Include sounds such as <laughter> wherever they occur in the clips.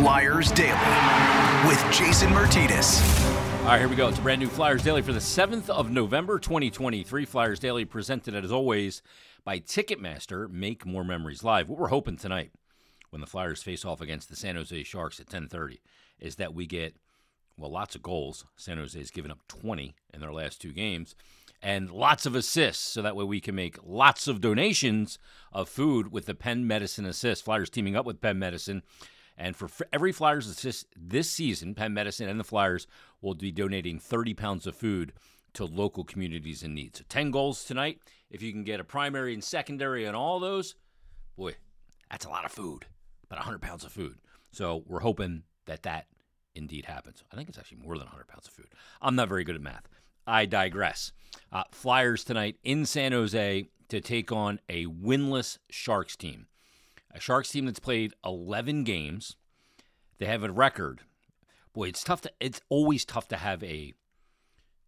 Flyers Daily with Jason Myrtetus. All right, here we go. It's a brand new Flyers Daily for the 7th of November, 2023. Flyers Daily presented, as always, by Ticketmaster. Make more memories live. What we're hoping tonight, when the Flyers face off against the San Jose Sharks at 10:30, is that we get well lots of goals. San Jose's given up 20 in their last two games, and lots of assists, so that way we can make lots of donations of food with the Penn Medicine Assist. Flyers teaming up with Penn Medicine. And for every Flyers assist this season, Penn Medicine and the Flyers will be donating 30 pounds of food to local communities in need. So 10 goals tonight. If you can get a primary and secondary and all those, boy, that's a lot of food, about 100 pounds of food. So we're hoping that that indeed happens. I think it's actually more than 100 pounds of food. I'm not very good at math. I digress. Uh, Flyers tonight in San Jose to take on a winless Sharks team. A Sharks team that's played 11 games. They have a record. Boy, it's tough to it's always tough to have a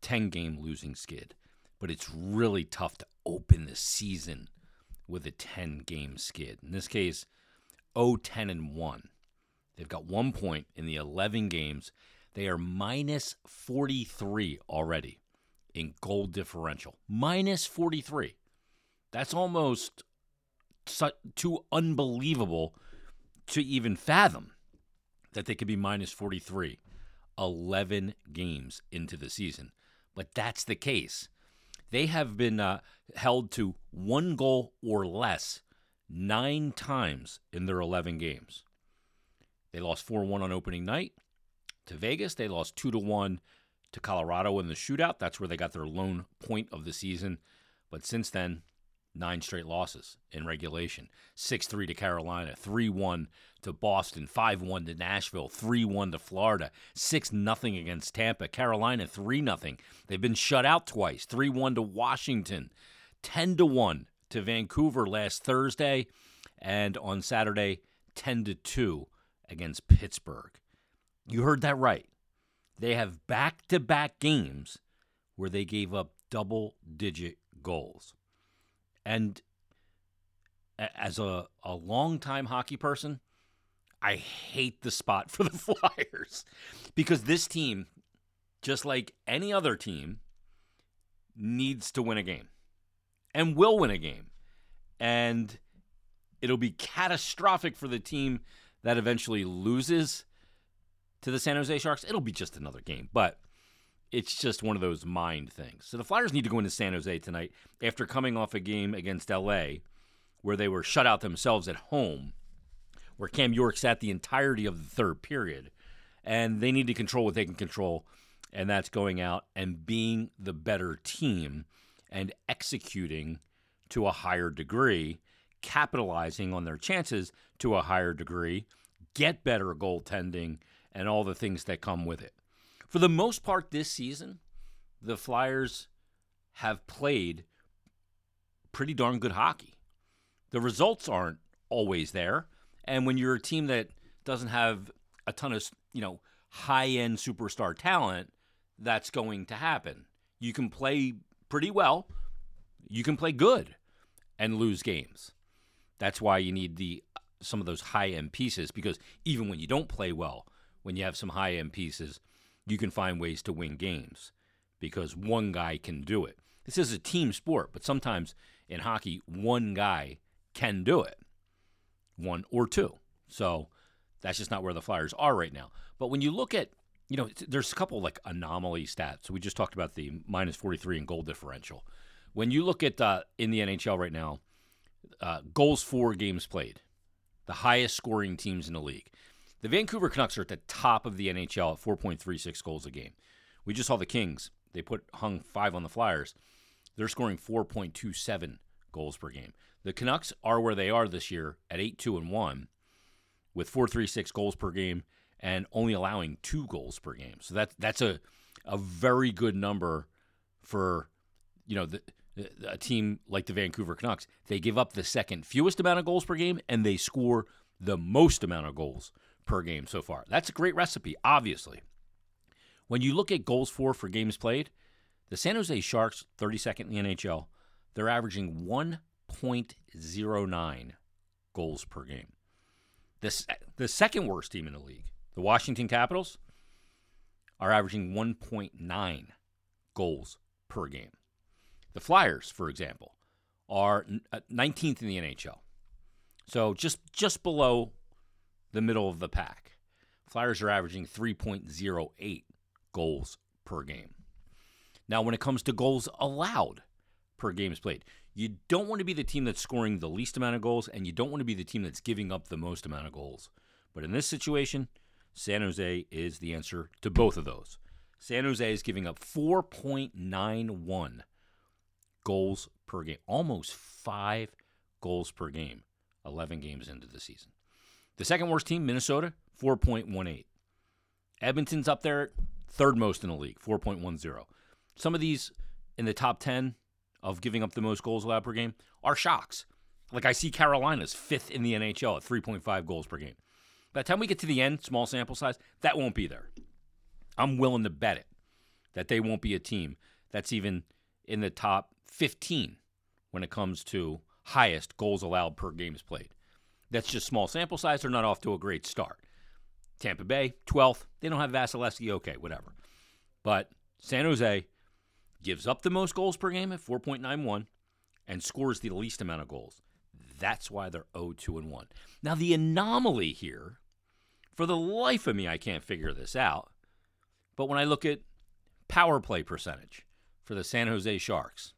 10 game losing skid, but it's really tough to open the season with a 10 game skid. In this case, 0 10 and 1. They've got 1 point in the 11 games. They are minus 43 already in goal differential. Minus 43. That's almost too unbelievable to even fathom that they could be minus 43 11 games into the season. But that's the case. They have been uh, held to one goal or less nine times in their 11 games. They lost 4 1 on opening night to Vegas. They lost 2 1 to Colorado in the shootout. That's where they got their lone point of the season. But since then, nine straight losses in regulation 6 3 to Carolina, 3 1 to Boston, 5 1 to Nashville, 3 1 to Florida, 6 0 against Tampa, Carolina 3 0. They've been shut out twice 3 1 to Washington, 10 1 to Vancouver last Thursday, and on Saturday, 10 2 against Pittsburgh. You heard that right. They have back to back games where they gave up double digit goals. And as a, a longtime hockey person, I hate the spot for the <laughs> Flyers because this team, just like any other team, needs to win a game and will win a game. And it'll be catastrophic for the team that eventually loses to the San Jose Sharks. It'll be just another game, but it's just one of those mind things. So the Flyers need to go into San Jose tonight after coming off a game against LA where they were shut out themselves at home, where Cam York sat the entirety of the third period. And they need to control what they can control, and that's going out and being the better team and executing to a higher degree, capitalizing on their chances to a higher degree, get better goaltending, and all the things that come with it for the most part this season, the Flyers have played pretty darn good hockey. The results aren't always there, and when you're a team that doesn't have a ton of, you know, high-end superstar talent, that's going to happen. You can play pretty well, you can play good and lose games. That's why you need the some of those high-end pieces because even when you don't play well, when you have some high-end pieces, you can find ways to win games because one guy can do it. This is a team sport, but sometimes in hockey, one guy can do it, one or two. So that's just not where the Flyers are right now. But when you look at, you know, there's a couple like anomaly stats. We just talked about the minus 43 in goal differential. When you look at uh, in the NHL right now, uh, goals for games played, the highest scoring teams in the league. The Vancouver Canucks are at the top of the NHL at 4.36 goals a game. We just saw the Kings. They put hung five on the Flyers. They're scoring 4.27 goals per game. The Canucks are where they are this year at 8 2 and 1 with 436 goals per game and only allowing two goals per game. So that that's a a very good number for you know the, a team like the Vancouver Canucks. They give up the second fewest amount of goals per game and they score the most amount of goals per game so far. That's a great recipe, obviously. When you look at goals for for games played, the San Jose Sharks, 32nd in the NHL, they're averaging 1.09 goals per game. The, the second worst team in the league, the Washington Capitals, are averaging 1.9 goals per game. The Flyers, for example, are 19th uh, in the NHL. So just just below the middle of the pack. Flyers are averaging 3.08 goals per game. Now, when it comes to goals allowed per games played, you don't want to be the team that's scoring the least amount of goals, and you don't want to be the team that's giving up the most amount of goals. But in this situation, San Jose is the answer to both of those. San Jose is giving up 4.91 goals per game, almost five goals per game, 11 games into the season. The second worst team, Minnesota, 4.18. Edmonton's up there, third most in the league, 4.10. Some of these in the top 10 of giving up the most goals allowed per game are shocks. Like I see Carolina's fifth in the NHL at 3.5 goals per game. By the time we get to the end, small sample size, that won't be there. I'm willing to bet it that they won't be a team that's even in the top 15 when it comes to highest goals allowed per games played. That's just small sample size. They're not off to a great start. Tampa Bay, 12th. They don't have Vasilevskiy. Okay, whatever. But San Jose gives up the most goals per game at 4.91 and scores the least amount of goals. That's why they're 0 2 and 1. Now, the anomaly here, for the life of me, I can't figure this out. But when I look at power play percentage for the San Jose Sharks,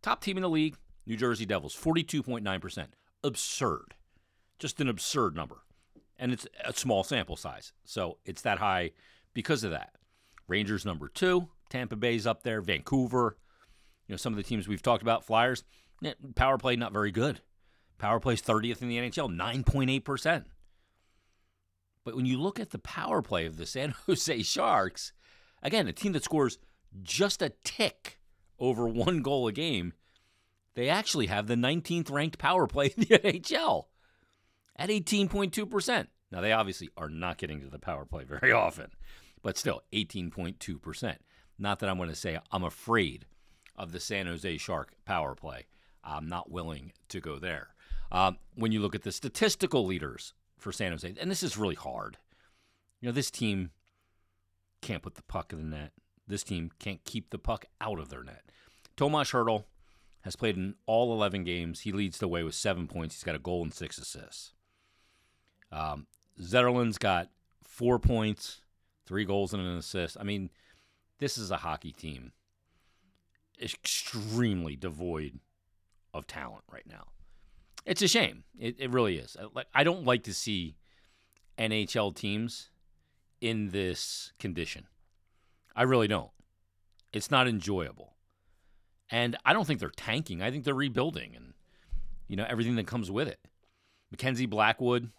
top team in the league, New Jersey Devils, 42.9%. Absurd. Just an absurd number. And it's a small sample size. So it's that high because of that. Rangers number two, Tampa Bay's up there, Vancouver, you know, some of the teams we've talked about, Flyers, power play not very good. Power play's 30th in the NHL, 9.8%. But when you look at the power play of the San <laughs> Jose Sharks, again, a team that scores just a tick over <laughs> one goal a game, they actually have the 19th ranked power play in the <laughs> NHL at 18.2%. Now, they obviously are not getting to the power play <laughs> very often, but still 18.2%. Not that I'm going to say I'm afraid of the San Jose Shark power play. I'm not willing to go there. Um, when you look at the statistical leaders for San Jose, and this is really hard. You know, this team can't put the puck in the net. This team can't keep the puck out of their net. Tomas Hertl has played in all 11 games. He leads the way with seven points. He's got a goal and six assists. Um, Zetterlund's got four points, three goals, and an assist. I mean, this is a hockey team extremely devoid of talent right now. It's a shame. It, it really is. I don't like to see NHL teams in this condition. I really don't. It's not enjoyable. And I don't think they're tanking. I think they're rebuilding and you know everything that comes with it. Mackenzie Blackwood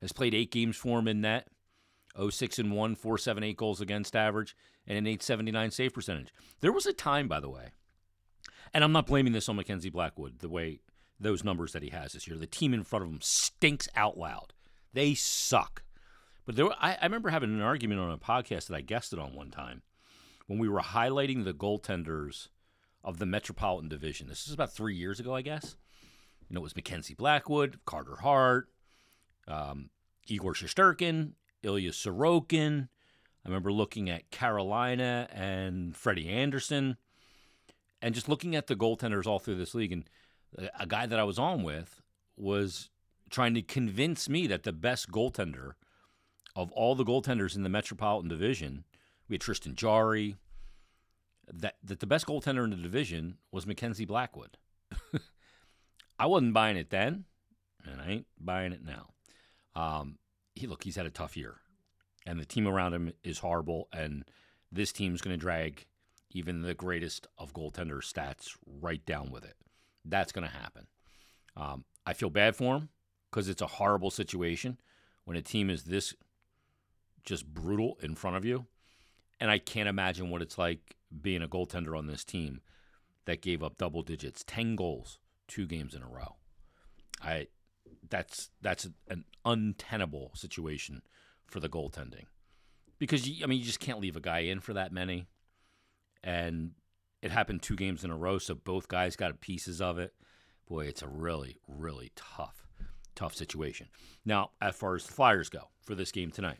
has played 8 games for him in net. 06 and 1, 478 goals against average, and an 879 save percentage. There was a time, by the way, and I'm not blaming this on Mackenzie Blackwood, the way those numbers that he has this year. The team in front of him stinks out loud. They suck. But there, I, I remember having an argument on a podcast that I guested on one time when we were highlighting the goaltenders of the Metropolitan Division. This is about three years ago, I guess. You know, it was Mackenzie Blackwood, Carter Hart, um, Igor Shesterkin, Ilya Sorokin. I remember looking at Carolina and Freddie Andersen and just looking at the goaltenders all through this league. And uh, a guy that I was on with was trying to convince me that the best goaltender of all the goaltenders in the Metropolitan Division, we had Tristan Jarry, that, that the best goaltender in the division was Mackenzie Blackwood. <laughs> I wasn't buying it then, and I ain't buying it now. Um, he look, he's had a tough year, and the team around him is horrible, and this team's going to drag even the greatest of goaltender stats right down with it. That's going to happen. Um, I feel bad for him because it's a horrible situation when a team is this just brutal in front of you. And I can't imagine what it's like being a goaltender on this team that gave up double digits, 10 goals, two games in a row. I that's that's an untenable situation for the goaltending because you, I mean you just can't leave a guy in for that many, and it happened two games in a row, so both guys got pieces of it. Boy, it's a really really tough tough situation. Now, as far as the Flyers go for this game tonight,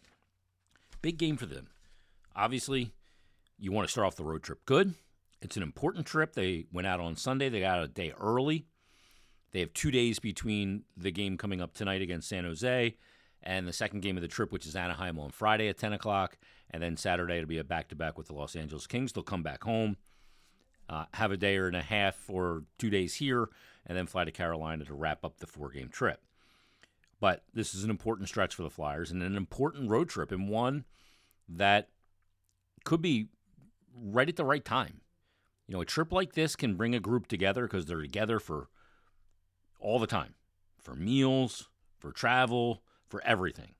big game for them. Obviously, you want to start off the road trip good. It's an important trip. They went out on Sunday. They got a day early. They have two days between the game coming up tonight against San Jose and the second game of the trip, which is Anaheim on Friday at 10 o'clock. And then Saturday, it'll be a back to back with the Los Angeles Kings. They'll come back home, uh, have a day or and a half or two days here, and then fly to Carolina to wrap up the four game trip. But this is an important stretch for the Flyers and an important road trip, and one that could be right at the right time. You know, a trip like this can bring a group together because they're together for all the time for meals, for travel, for everything.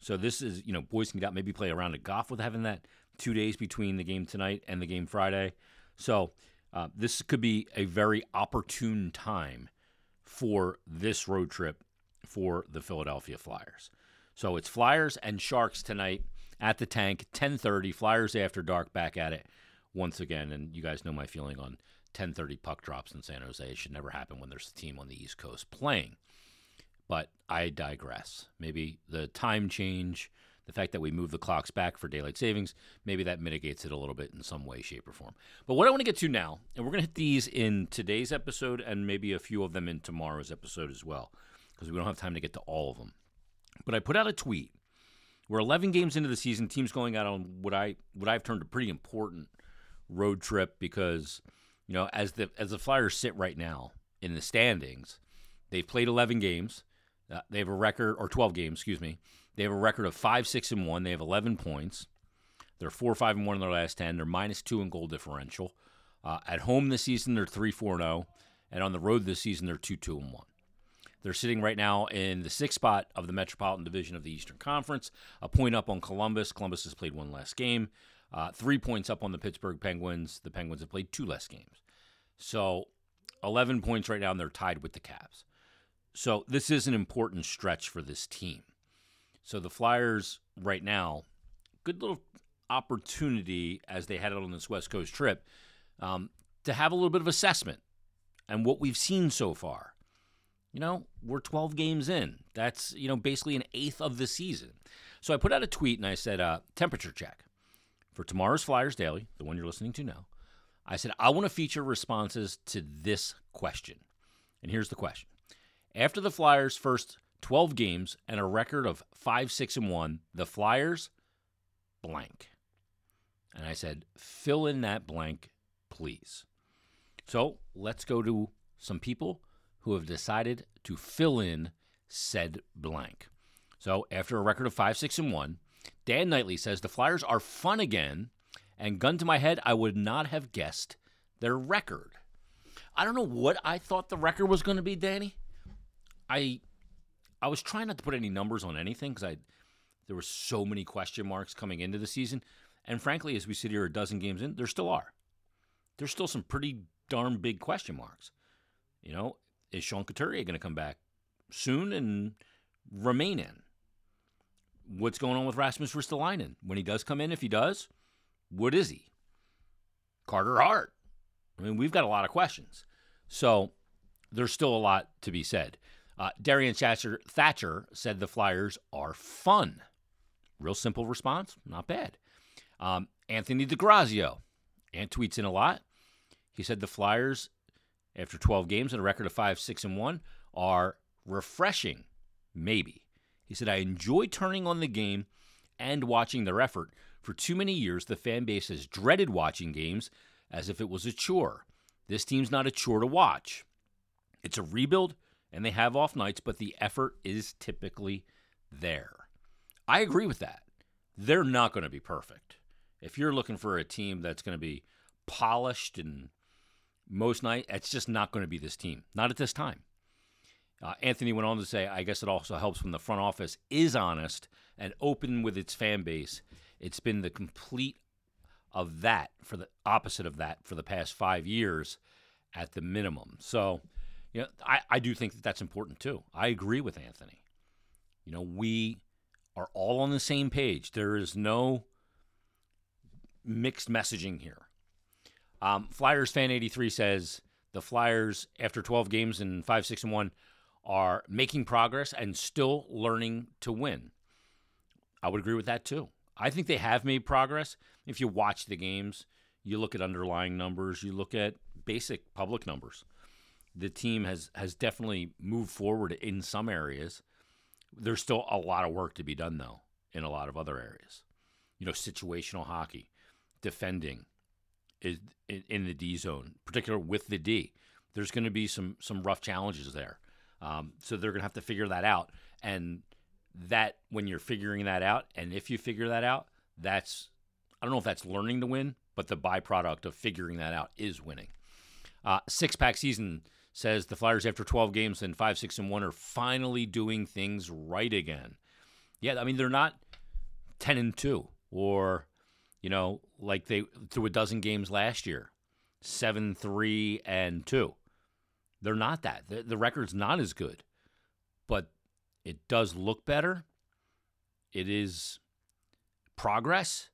So this is, you know, boys can get out, maybe play around at golf with having that two days between the game tonight and the game Friday. So uh, this could be a very opportune time for this road trip for the Philadelphia Flyers. So it's Flyers and Sharks tonight at the tank, 10:30. Flyers after dark, back at it once again. And you guys know my feeling on 10:30 puck drops in San Jose. It should never happen when there's a team on the East Coast playing. But I digress. Maybe the time change, the fact that we move the clocks back for daylight savings, maybe that mitigates it a little bit in some way, shape, or form. But what I want to get to now, and we're going to hit these in today's episode and maybe a few of them in tomorrow's episode as well, because we don't have time to get to all of them. But I put out a tweet. We're 11 games into the season. Teams going out on what I what I've termed a pretty important road trip because you know as the as the Flyers sit right now in the standings, they've played 11 games. Uh, they have a record, or 12 games, excuse me. They have a record of 5, 6, and 1. They have 11 points. They're 4, 5, and 1 in their last 10. They're minus 2 in goal differential. Uh, at home this season, they're 3, 4, 0. And on the road this season, they're 2, 2, and 1. They're sitting right now in the sixth spot of the Metropolitan Division of the Eastern Conference, a point up on Columbus. Columbus has played one less game, uh, three points up on the Pittsburgh Penguins. The Penguins have played two less games. So 11 points right now, and they're tied with the Caps. So this is an important stretch for this team. So the Flyers right now, good little opportunity as they head out on this West Coast trip um, to have a little bit of assessment and what we've seen so far. You know, we're 12 games in. That's, you know, basically an eighth of the season. So I put out a tweet and I said, uh, temperature check for tomorrow's Flyers Daily, the one you're listening to now. I said, I want to feature responses to this question. And here's the question After the Flyers' first 12 games and a record of 5 6 and 1, the Flyers blank. And I said, fill in that blank, please. So let's go to some people who have decided to fill in said blank. So after a record of 5 6 and 1, Dan Knightley says the Flyers are fun again, and gun to my head, I would not have guessed their record. I don't know what I thought the record was going to be, Danny. I I was trying not to put any numbers on anything because I there were so many question marks coming into the season, and frankly, as we sit here a dozen games in, there still are. There's still some pretty darn big question marks. You know, is Sean Couturier going to come back soon and remain in? What's going on with Rasmus Ristolainen? When he does come in, if he does, what is he? Carter Hart. I mean, we've got a lot of questions. So there's still a lot to be said. Uh, Darian Thatcher, Thatcher said the Flyers are fun. Real simple response, not bad. Um, Anthony DeGrazio, and tweets in a lot. He said the Flyers, after 12 games and a record of 5 6 and 1, are refreshing, maybe. He said, I enjoy turning on the game and watching their effort. For too many years, the fan base has dreaded watching games as if it was a chore. This team's not a chore to watch. It's a rebuild, and they have off nights, but the effort is typically there. I agree with that. They're not going to be perfect. If you're looking for a team that's going to be polished and most night, it's just not going to be this team. Not at this time. Uh, Anthony went on to say, I guess it also helps when the front office is honest and open with its fan base. It's been the complete of that for the opposite of that for the past five years at the minimum. So, you know, I, I do think that that's important too. I agree with Anthony. You know, we are all on the same page. There is no mixed messaging here. Um, Flyers fan 83 says the Flyers, after 12 games and 5 6 and 1, are making progress and still learning to win. I would agree with that too. I think they have made progress. If you watch the games, you look at underlying numbers, you look at basic public numbers. The team has has definitely moved forward in some areas. There's still a lot of work to be done though in a lot of other areas. You know, situational hockey, defending is in the D zone, particularly with the D. There's going to be some some rough challenges there. Um, so they're going to have to figure that out. And that when you're figuring that out, and if you figure that out, that's I don't know if that's learning to win, but the byproduct of figuring that out is winning. Uh, six pack season says the Flyers after 12 games and five, six, and one are finally doing things right again. Yeah, I mean they're not 10 and two or you know like they through a dozen games last year, seven, three, and two. They're not that. The, the record's not as good, but it does look better. It is progress,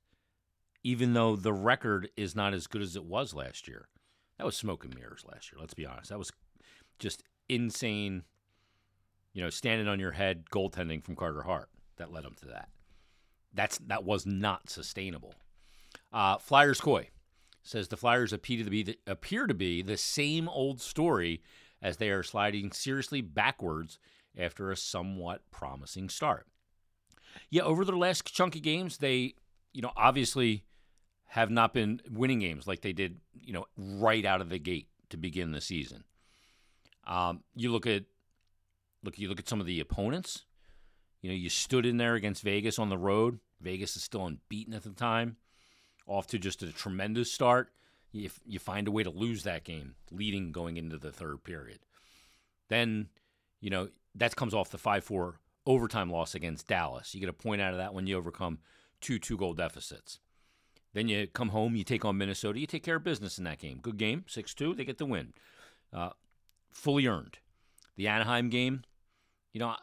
even though the record is not as good as it was last year. That was smoke and mirrors last year. Let's be honest. That was just insane. You know, standing on your head, goaltending from Carter Hart that led them to that. That's that was not sustainable. Uh, Flyers Coy says the Flyers appear to be appear to be the same old story as they are sliding seriously backwards after a somewhat promising start. Yeah, over their last chunk of games, they, you know, obviously have not been winning games like they did, you know, right out of the gate to begin the season. Um, you look at look you look at some of the opponents. You know, you stood in there against Vegas on the road. Vegas is still unbeaten at the time, off to just a tremendous start. You, you find a way to lose that game, leading going into the third period. Then, you know, that comes off the 5 4 overtime loss against Dallas. You get a point out of that when you overcome two two goal deficits. Then you come home, you take on Minnesota, you take care of business in that game. Good game, 6 2, they get the win. Uh, fully earned. The Anaheim game, you know,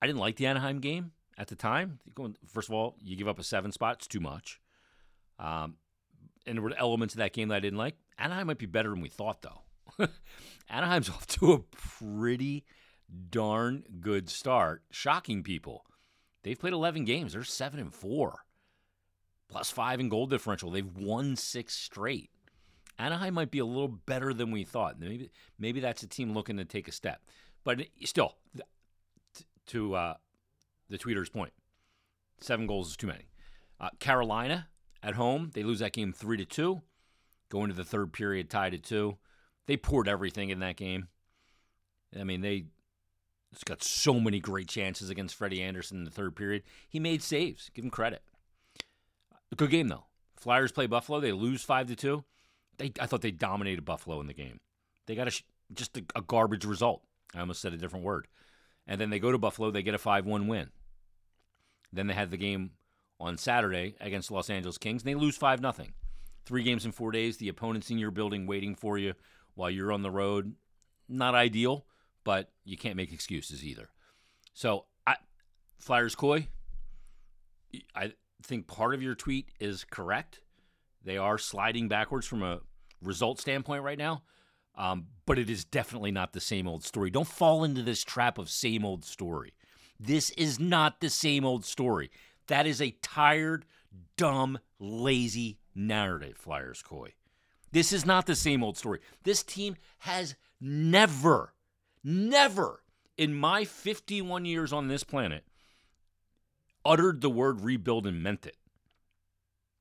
I didn't like the Anaheim game at the time. First of all, you give up a seven spot, it's too much. Um, and there were elements of that game that I didn't like. Anaheim might be better than we thought, though. <laughs> Anaheim's <laughs> off to a pretty darn good start, shocking people. They've played 11 games. They're 7 and 4. Plus 5 in goal differential. They've won 6 straight. Anaheim might be a little better than we thought. Maybe maybe that's a team looking to take a step. But still to uh, the tweeter's point, 7 goals is too many. Uh, Carolina at home, they lose that game 3 to 2. Go into the third period tied at 2. They poured everything in that game. I mean, they He's got so many great chances against Freddie Andersen in the third period. He made saves. Give him credit. Good game though. Flyers play Buffalo. They lose five to two. They, I thought they dominated Buffalo in the game. They got a, just a, a garbage result. I almost said a different word. And then they go to Buffalo. They get a five-one win. Then they had the game on Saturday against Los Angeles Kings. And they lose five nothing. Three games in four days. The opponents in your building waiting for you while you're on the road. Not ideal but you can't make excuses either. So, I, Flyers Coy, I think part of your tweet is correct. They are sliding backwards from a result standpoint right now, um, but it is definitely not the same old story. Don't fall into this trap of same old story. This is not the same old story. That is a tired, dumb, lazy narrative, Flyers Coy. This is not the same old story. This team has never never in my 51 years on this planet uttered the word rebuild and meant it.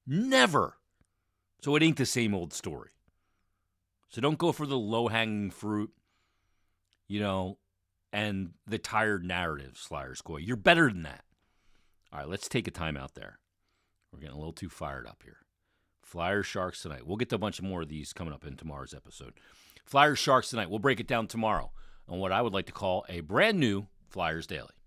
Never. So it ain't the same old story. So don't go for the low hanging fruit, you know, and the tired narratives, Flyers Coy. You're better than that. All right, let's take a time out there. We're getting a little too fired up here. Flyers Sharks tonight. We'll get to a bunch of more of these coming up in tomorrow's episode. Flyers Sharks tonight. We'll break it down tomorrow on what I would like to call a brand new Flyers Daily.